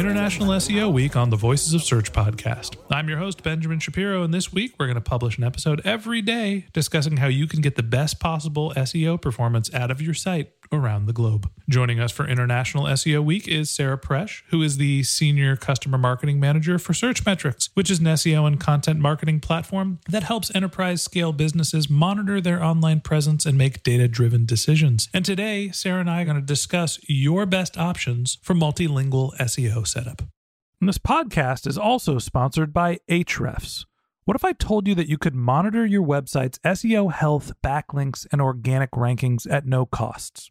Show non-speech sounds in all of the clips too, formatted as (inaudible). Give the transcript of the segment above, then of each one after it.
International SEO Week on the Voices of Search podcast. I'm your host, Benjamin Shapiro, and this week we're going to publish an episode every day discussing how you can get the best possible SEO performance out of your site around the globe. Joining us for International SEO Week is Sarah Presch, who is the Senior Customer Marketing Manager for Searchmetrics, which is an SEO and content marketing platform that helps enterprise scale businesses monitor their online presence and make data driven decisions. And today, Sarah and I are going to discuss your best options for multilingual SEO setup. And this podcast is also sponsored by Ahrefs. What if I told you that you could monitor your website's SEO health, backlinks, and organic rankings at no costs?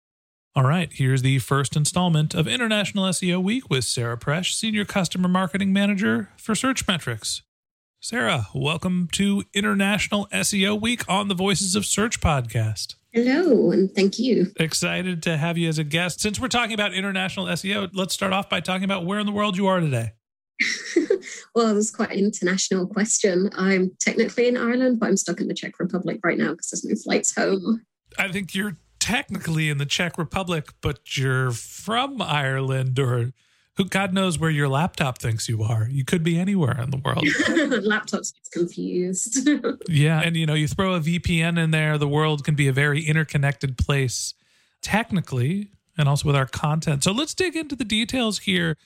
All right, here's the first installment of International SEO Week with Sarah Presch, Senior Customer Marketing Manager for Searchmetrics. Sarah, welcome to International SEO Week on the Voices of Search podcast. Hello, and thank you. Excited to have you as a guest. Since we're talking about international SEO, let's start off by talking about where in the world you are today. (laughs) well, that's quite an international question. I'm technically in Ireland, but I'm stuck in the Czech Republic right now because there's no flights home. I think you're technically in the Czech Republic, but you're from Ireland or who God knows where your laptop thinks you are. You could be anywhere in the world. (laughs) Laptops gets confused. (laughs) yeah. And you know, you throw a VPN in there, the world can be a very interconnected place technically and also with our content. So let's dig into the details here.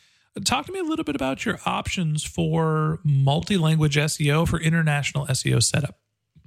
Talk to me a little bit about your options for multi-language SEO for international SEO setup.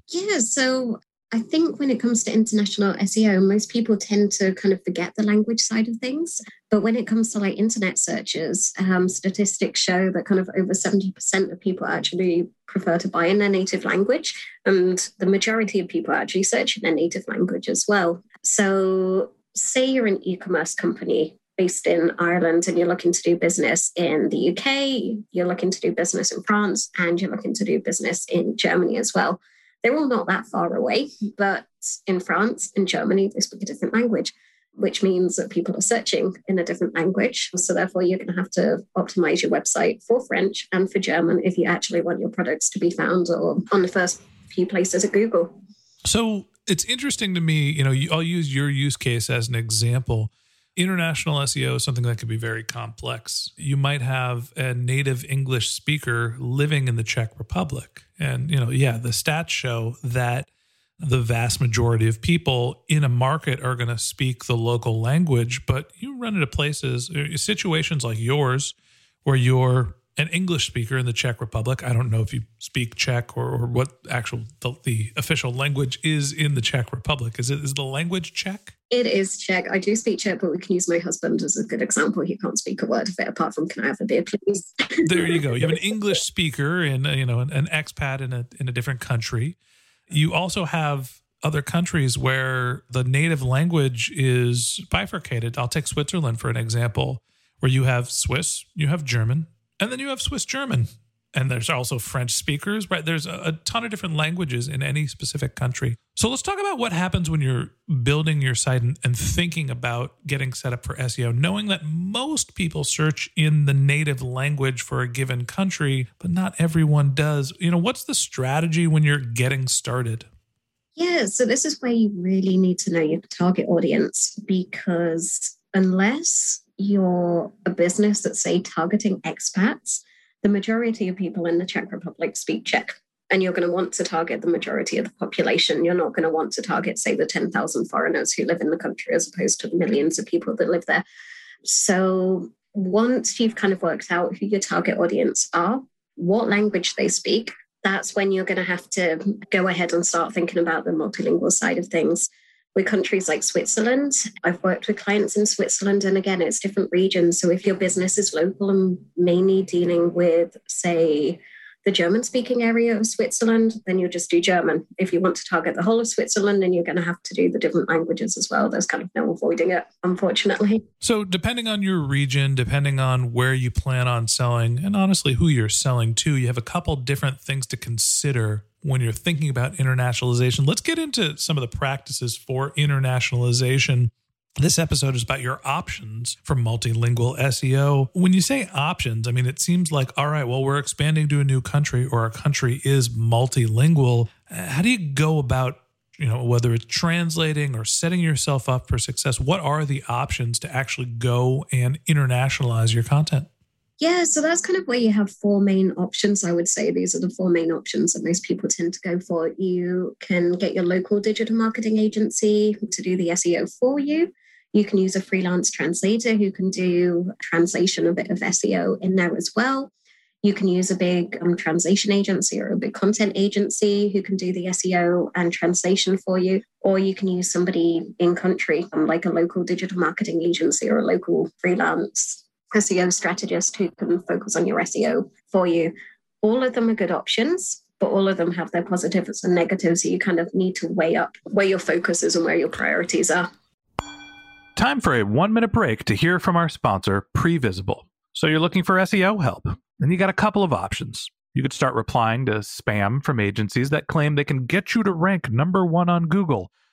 Yeah, so I think when it comes to international SEO, most people tend to kind of forget the language side of things. But when it comes to like internet searches, um, statistics show that kind of over 70% of people actually prefer to buy in their native language. And the majority of people actually search in their native language as well. So, say you're an e commerce company based in Ireland and you're looking to do business in the UK, you're looking to do business in France, and you're looking to do business in Germany as well they're all not that far away, but in France and Germany, they speak a different language, which means that people are searching in a different language. So, therefore, you're going to have to optimize your website for French and for German if you actually want your products to be found or on the first few places at Google. So, it's interesting to me, you know, I'll use your use case as an example. International SEO is something that could be very complex. You might have a native English speaker living in the Czech Republic. And, you know, yeah, the stats show that the vast majority of people in a market are going to speak the local language, but you run into places, uh, situations like yours, where you're an English speaker in the Czech Republic. I don't know if you speak Czech or, or what actual the, the, official language is in the Czech Republic. Is it is the language Czech? It is Czech. I do speak Czech, but we can use my husband as a good example. He can't speak a word of it apart from "Can I have a beer, please?" (laughs) there you go. You have an English speaker and you know an, an expat in a in a different country. You also have other countries where the native language is bifurcated. I'll take Switzerland for an example, where you have Swiss, you have German, and then you have Swiss German. And there's also French speakers, right? There's a, a, ton of different languages in any specific country. So let's talk about what happens when you're building your site and, and thinking about getting set up for SEO, knowing that most people search in the native language for a given country, but not everyone does. You know, what's the strategy when you're getting started? Yeah, so this is where you really need to know your target audience because unless you're a business that's, say, targeting expats, the majority of people in the Czech Republic speak Czech. And you're going to want to target the majority of the population. You're not going to want to target, say, the 10,000 foreigners who live in the country as opposed to the millions of people that live there. So once you've kind of worked out who your target audience are, what language they speak, that's when you're going to have to go ahead and start thinking about the multilingual side of things. With countries like Switzerland, I've worked with clients in Switzerland, and again, it's different regions. So if your business is local and mainly dealing with, say, the German speaking area of Switzerland, then you'll just do German. If you want to target the whole of Switzerland, then you're going to have to do the different languages as well. There's kind of no avoiding it, unfortunately. So, depending on your region, depending on where you plan on selling, and honestly, who you're selling to, you have a couple different things to consider when you're thinking about internationalization. Let's get into some of the practices for internationalization. This episode is about your options for multilingual SEO. When you say options, I mean, it seems like, all right, well, we're expanding to a new country or our country is multilingual. How do you go about, you know, whether it's translating or setting yourself up for success? What are the options to actually go and internationalize your content? Yeah, so that's kind of where you have four main options. I would say these are the four main options that most people tend to go for. You can get your local digital marketing agency to do the SEO for you. You can use a freelance translator who can do translation, a bit of SEO in there as well. You can use a big um, translation agency or a big content agency who can do the SEO and translation for you. Or you can use somebody in country, um, like a local digital marketing agency or a local freelance SEO strategist who can focus on your SEO for you. All of them are good options, but all of them have their positives and negatives. So you kind of need to weigh up where your focus is and where your priorities are. Time for a one minute break to hear from our sponsor, Previsible. So you're looking for SEO help, and you got a couple of options. You could start replying to spam from agencies that claim they can get you to rank number one on Google.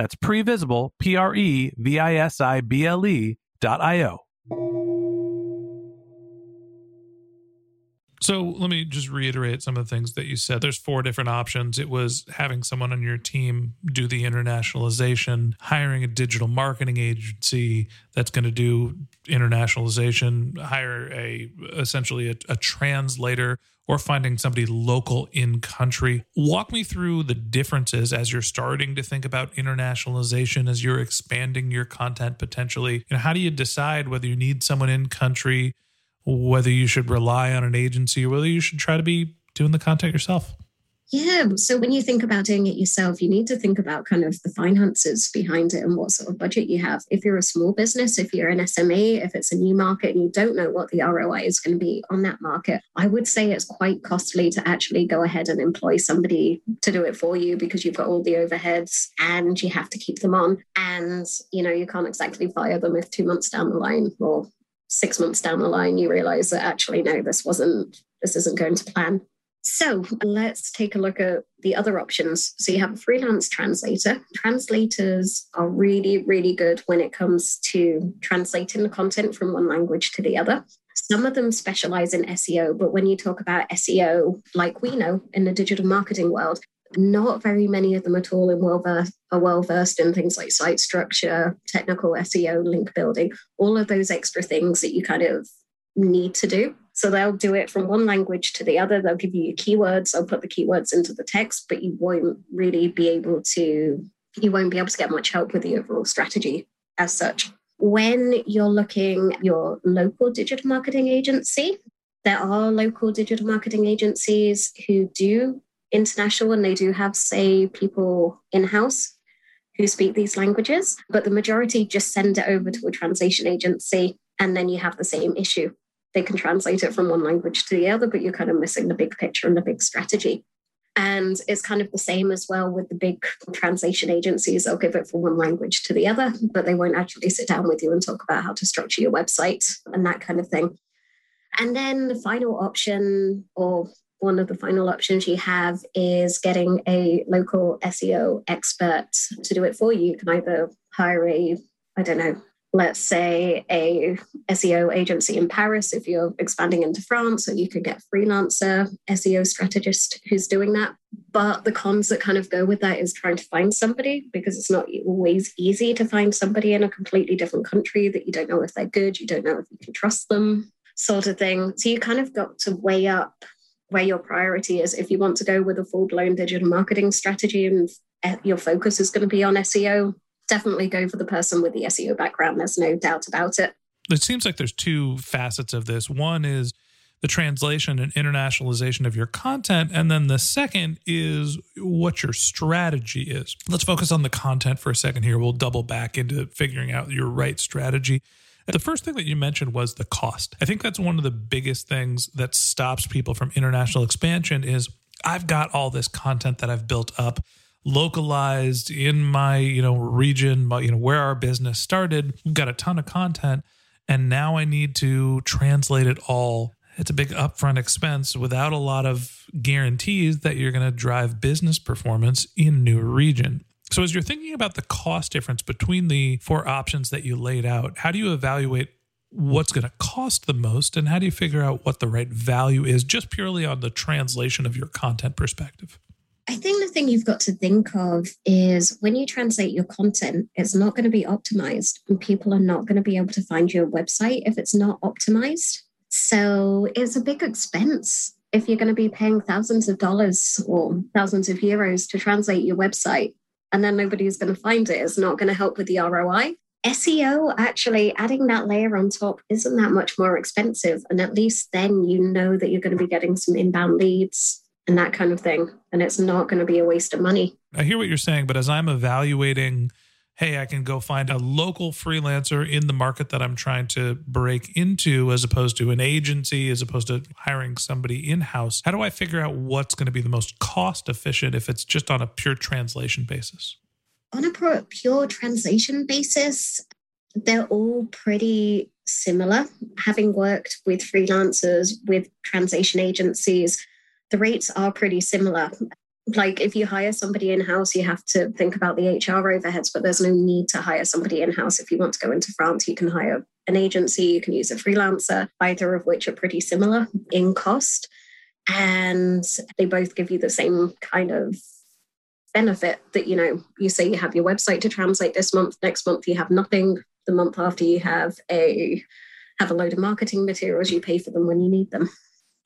that's previsible, P R E V I S I B L E dot I O. So let me just reiterate some of the things that you said. There's four different options. It was having someone on your team do the internationalization, hiring a digital marketing agency that's going to do internationalization, hire a essentially a, a translator or finding somebody local in country. Walk me through the differences as you're starting to think about internationalization, as you're expanding your content potentially. Know, how do you decide whether you need someone in country, whether you should rely on an agency, or whether you should try to be doing the content yourself? Yeah. So when you think about doing it yourself, you need to think about kind of the finances behind it and what sort of budget you have. If you're a small business, if you're an SME, if it's a new market and you don't know what the ROI is going to be on that market, I would say it's quite costly to actually go ahead and employ somebody to do it for you because you've got all the overheads and you have to keep them on. And, you know, you can't exactly fire them if two months down the line or six months down the line you realize that actually, no, this wasn't, this isn't going to plan. So let's take a look at the other options. So you have a freelance translator. Translators are really, really good when it comes to translating the content from one language to the other. Some of them specialize in SEO, but when you talk about SEO, like we know in the digital marketing world, not very many of them at all in well versed are well versed in things like site structure, technical SEO, link building, all of those extra things that you kind of need to do. So they'll do it from one language to the other. They'll give you keywords. They'll put the keywords into the text, but you won't really be able to, you won't be able to get much help with the overall strategy as such. When you're looking your local digital marketing agency, there are local digital marketing agencies who do international and they do have, say, people in house who speak these languages, but the majority just send it over to a translation agency and then you have the same issue they can translate it from one language to the other, but you're kind of missing the big picture and the big strategy. And it's kind of the same as well with the big translation agencies. They'll give it from one language to the other, but they won't actually sit down with you and talk about how to structure your website and that kind of thing. And then the final option, or one of the final options you have, is getting a local SEO expert to do it for you. You can either hire a, I don't know, let's say a SEO agency in Paris if you're expanding into France, or you could get a freelancer SEO strategist who's doing that. But the cons that kind of go with that is trying to find somebody because it's not always easy to find somebody in a completely different country that you don't know if they're good, you don't know if you can trust them, sort of thing. So you kind of got to weigh up where your priority is. If you want to go with a full blown digital marketing strategy and eh, your focus is going to be on SEO, definitely go for the person with the SEO background. There's no doubt about it. It seems like there's two facets of this. One is the translation and internationalization of your content. And then the second is what your strategy is. Let's focus on the content for a second here. We'll double back into figuring out your right strategy. The first thing that you mentioned was the cost. I think that's one of the biggest things that stops people from international expansion is I've got all this content that I've built up localized in my you know region my, you know where our business started we've got a ton of content and now i need to translate it all it's a big upfront expense without a lot of guarantees that you're going to drive business performance in new region so as you're thinking about the cost difference between the four options that you laid out how do you evaluate what's going to cost the most and how do you figure out what the right value is just purely on the translation of your content perspective I think the thing you've got to think of is when you translate your content, it's not going to be optimized, and people are not going to be able to find your website if it's not optimized. So it's a big expense if you're going to be paying thousands of dollars or thousands of euros to translate your website, and then nobody's going to find it. It's not going to help with the ROI. SEO, actually, adding that layer on top isn't that much more expensive. And at least then you know that you're going to be getting some inbound leads and that kind of thing. And it's not going to be a waste of money. I hear what you're saying, but as I'm evaluating, hey, I can go find a local freelancer in the market that I'm trying to break into, as opposed to an agency, as opposed to hiring somebody in house. How do I figure out what's going to be the most cost efficient if it's just on a pure translation basis? On a pure translation basis, they're all pretty similar. Having worked with freelancers, with translation agencies, the rates are pretty similar. Like if you hire somebody in house, you have to think about the HR overheads, but there's no need to hire somebody in house. If you want to go into France, you can hire an agency, you can use a freelancer, either of which are pretty similar in cost. And they both give you the same kind of benefit that, you know, you say you have your website to translate this month, next month you have nothing. The month after you have a have a load of marketing materials, you pay for them when you need them.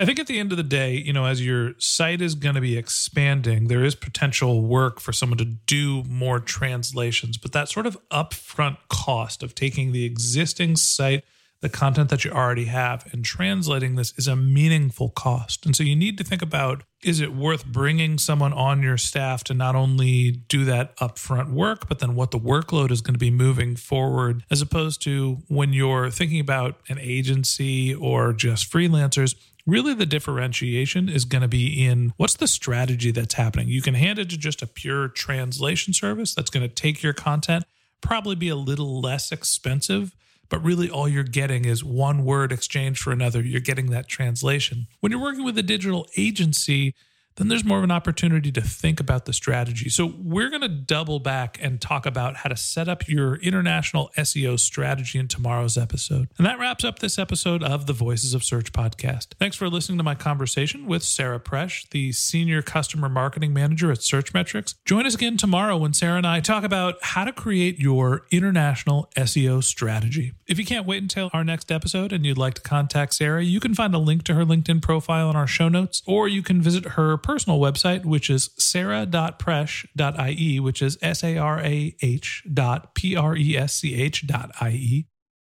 I think at the end of the day, you know, as your site is going to be expanding, there is potential work for someone to do more translations, but that sort of upfront cost of taking the existing site, the content that you already have, and translating this is a meaningful cost. And so you need to think about is it worth bringing someone on your staff to not only do that upfront work, but then what the workload is going to be moving forward, as opposed to when you're thinking about an agency or just freelancers? Really, the differentiation is going to be in what's the strategy that's happening. You can hand it to just a pure translation service that's going to take your content, probably be a little less expensive but really all you're getting is one word exchange for another. You're getting that translation. When you're working with a digital agency, then there's more of an opportunity to think about the strategy. So, we're going to double back and talk about how to set up your international SEO strategy in tomorrow's episode. And that wraps up this episode of the Voices of Search podcast. Thanks for listening to my conversation with Sarah Presch, the Senior Customer Marketing Manager at Searchmetrics. Join us again tomorrow when Sarah and I talk about how to create your international SEO strategy. If you can't wait until our next episode and you'd like to contact Sarah, you can find a link to her LinkedIn profile in our show notes, or you can visit her personal website, which is sarah.presch.ie, which is S A R A H dot P R E S C H dot I E.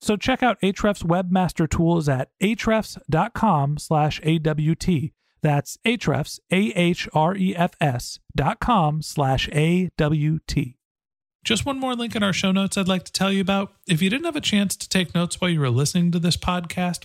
So check out Ahrefs Webmaster Tools at ahrefs.com slash AWT. That's Ahrefs, A-H-R-E-F-S dot com slash A-W-T. Just one more link in our show notes I'd like to tell you about. If you didn't have a chance to take notes while you were listening to this podcast,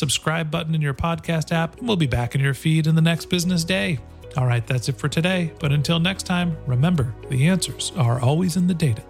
subscribe button in your podcast app, and we'll be back in your feed in the next business day. All right, that's it for today. But until next time, remember the answers are always in the data.